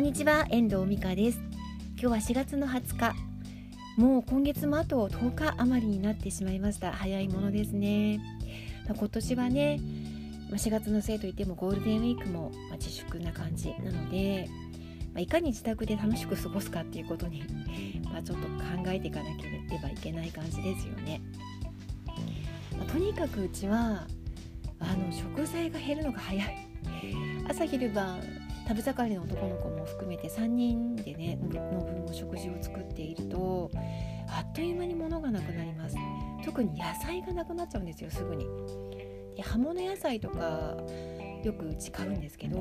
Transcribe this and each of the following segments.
んにちは遠藤美香です。今日は4月の20日。もう今月もあと10日余りになってしまいました。早いものですね、ま、今年はね4月のせいといってもゴールデンウィークも自粛な感じなので、ま、いかに自宅で楽しく過ごすかっていうことにまあちょっと考えていかなければいけない感じですよね、まあ、とにかくうちはあの食材が減るのが早い。朝昼晩食べ盛りの男の子も含めて3人でねの分の食事を作っているとあっという間に物がなくなります。特に野菜がなくなっちゃうんですよすぐに。で葉物野菜とかよくうち買うんですけど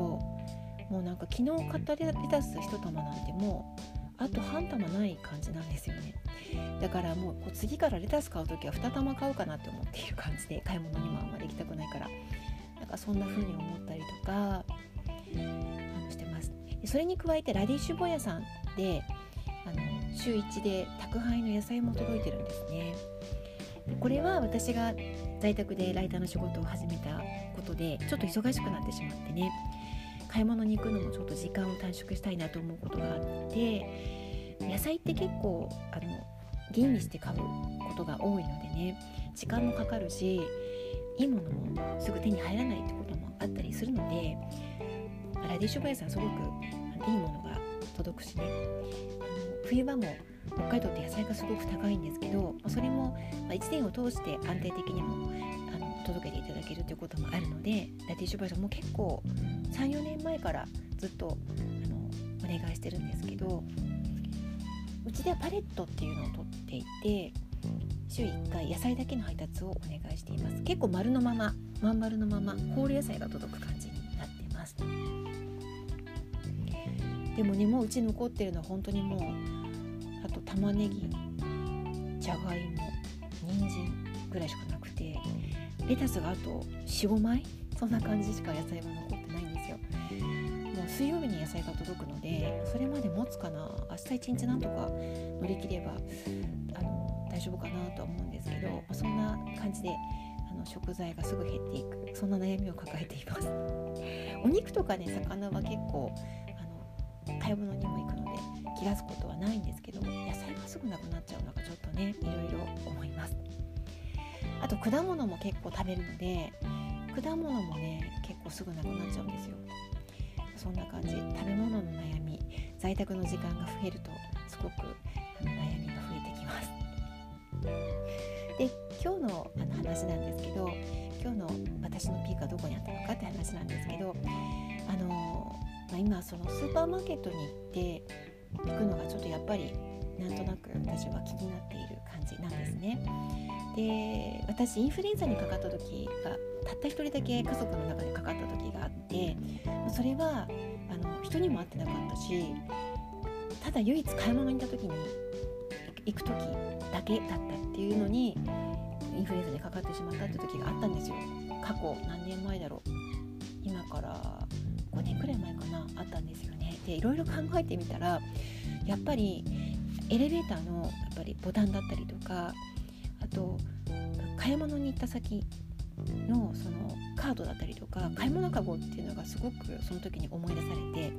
もうなんか昨日買ったレタス1玉なんてもうあと半玉ない感じなんですよね。だからもうこう次からレタス買う時は2玉買うかなって思っている感じで買い物にもあんまり行きたくないから。なんかそんな風に思ったりとかそれに加えてラディッシュボヤさんであの週1で宅配の野菜も届いてるんですね。これは私が在宅でライターの仕事を始めたことでちょっと忙しくなってしまってね買い物に行くのもちょっと時間を短縮したいなと思うことがあって野菜って結構あの吟味して買うことが多いのでね時間もかかるしいいものもすぐ手に入らないってこともあったりするのでラディッシュバイさんすごくいいものが届くしね。冬場も北海道って野菜がすごく高いんですけどそれも1年を通して安定的にもあの届けていただけるということもあるのでラディッシュバイさんも結構34年前からずっとあのお願いしてるんですけどうちではパレットっていうのを取っていて週1回野菜だけの配達をお願いしています。結構丸のまままん丸のままホール野菜が届く感じになってます。でもねもううち残ってるのは本当にもうあと玉ねぎじゃがいも人参ぐらいしかなくてレタスがあと45枚そんな感じしか野菜が残ってないんですよ。もう水曜日に野菜が届くのでそれまで持つかな明日一日なんとか乗り切ればあの大丈夫かなとは思うんですけどそんな感じであの食材がすぐ減っていくそんな悩みを抱えています。お肉とかね魚は結構買い物にも行くので気が付くことはないんですけど野菜がすぐなくなっちゃうのがちょっとねいろいろ思います。あと果物も結構食べるので果物もね結構すぐなくなっちゃうんですよ。そんな感じ。食べ物の悩み在宅の時間が増えるとすごくあの悩みが増えてきます。で今日のあの話なんですけど今日の私のピークはどこにあったのかって話なんですけどあのまあ、今そのスーパーマーケットに行って行くのがちょっとやっぱりなんとなく私は気になっている感じなんですね。で私インフルエンザにかかった時がたった一人だけ家族の中でかかった時があってそれはあの人にも会ってなかったしただ唯一買い物に行った時に行く時だけだったっていうのにインフルエンザにかかってしまったって時があったんですよ過去何年前だろう今から年くらい前かなあったんですよねでいろいろ考えてみたらやっぱりエレベーターのやっぱりボタンだったりとかあと買い物に行った先のそのカードだったりとか買い物かごっていうのがすごくその時に思い出されて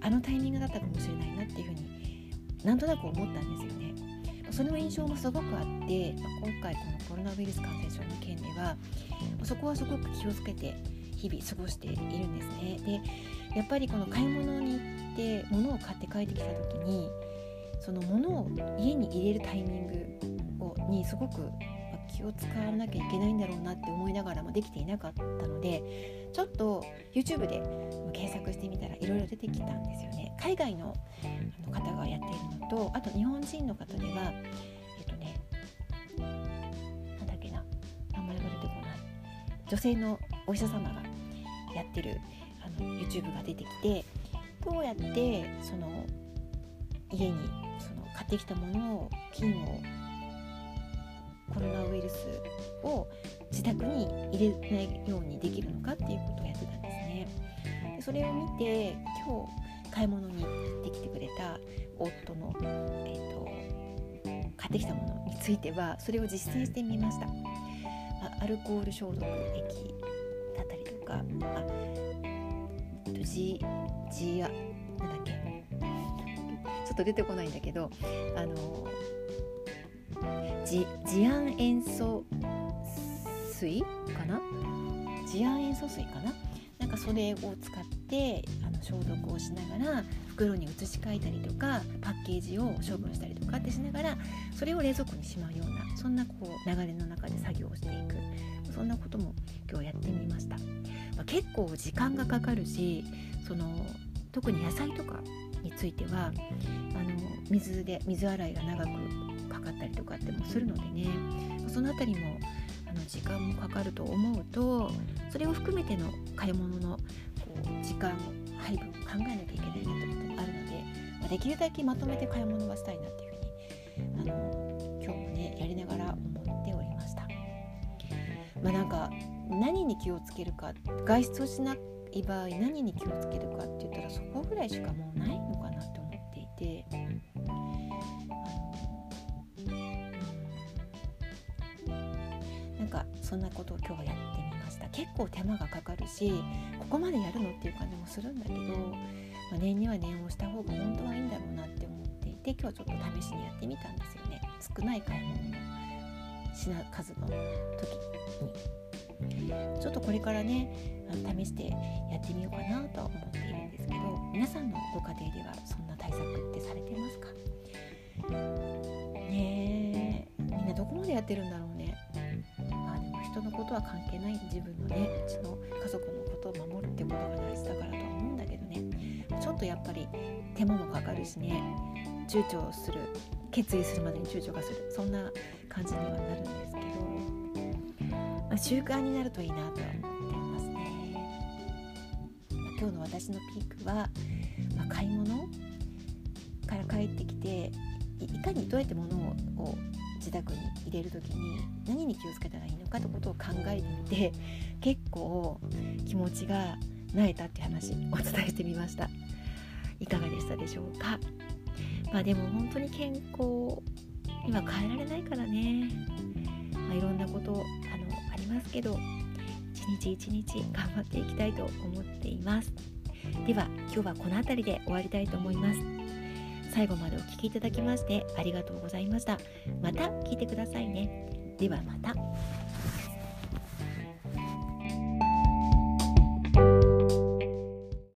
あのタイミングだったかもしれないなっていうふうになんとなく思ったんですよね。その印象もすごくあって、まあ、今回このコロナウイルス感染症の件ではそこはすごく気をつけて日々過ごしているんですね。でやっぱりこの買い物に行って物を買って帰ってきた時にその物を家に入れるタイミングをにすごく気を使わなきゃいけないんだろうなって思いながらもできていなかったのでちょっと YouTube で検索してみたらいろいろ出てきたんですよね。海外の方がやっているのとあと日本人の方ではえっとねなんだっけな名前が出てこない女性のお医者様がやってるあの YouTube が出てきてどうやってその家にその買ってきたものを菌をコロナウイルスを自宅に入れないようにできるのかっていうことをやってたんですね。でそれを見て今日買い物に行ってきてくれた夫の、えーと、買ってきたものについてはそれを実践してみました。アルコール消毒液かあ、えっと、G, G なんだっけ。ちょっと出てこないんだけどあのジジアン塩素水？かな？次亜塩素水かな？なんかそれを使ってあの消毒をしながら袋に移し替えたりとかパッケージを処分したりとかってしながらそれを冷蔵庫にしまうようなそんなこう流れの中で作業をしていくそんなことも今日やってみました、まあ、結構時間がかかるしその特に野菜とかについてはあの水で水洗いが長くかかったりとかってもするのでね。その辺りもあの時間もかかると思うとそれを含めての買い物のこう時間配分を考えなきゃいけないなということがあるので、まあ、できるだけまとめて買い物はしたいなっていうまあ、なんか何に気をつけるか外出をしない場合何に気をつけるかって言ったらそこぐらいしかもうないのかなって思っていて。なんかそんなことを今日はやってみました。結構手間がかかるしここまでやるのっていう感じもするんだけど、まあ、念には念をした方が本当はいいんだろうなって思っていて今日はちょっと試しにやってみたんですよね。少ない買い物の品数の時に。ちょっとこれからね試してやってみようかなとは思っているんですけど皆さんのご家庭ではそんな対策ってされてますか？ねえみんなどこまでやってるんだろうね。まあでも人のことは関係ない自分のねうちの家族のことを守るってことが大事だからとは思うんだけどね。ちょっとやっぱり手間もかかるしね。躊躇する決意するまでに躊躇がする。そんな感じにはなるんですけど、まあ、習慣になるといいなとは思っていますね、まあ、今日の私のピークは、まあ、買い物から帰ってきていかにどうやって物を自宅に入れる時に何に気をつけたらいいのかってことを考えてみて結構気持ちが慣れたって話お伝えしてみました。いかがでしたでしょうか？まあでも本当に健康今変えられないからね、まあ、いろんなことあのありますけど一日一日頑張っていきたいと思っています。では今日はこの辺りで終わりたいと思います。最後までお聴きいただきましてありがとうございました。また聞いてくださいね。ではまた。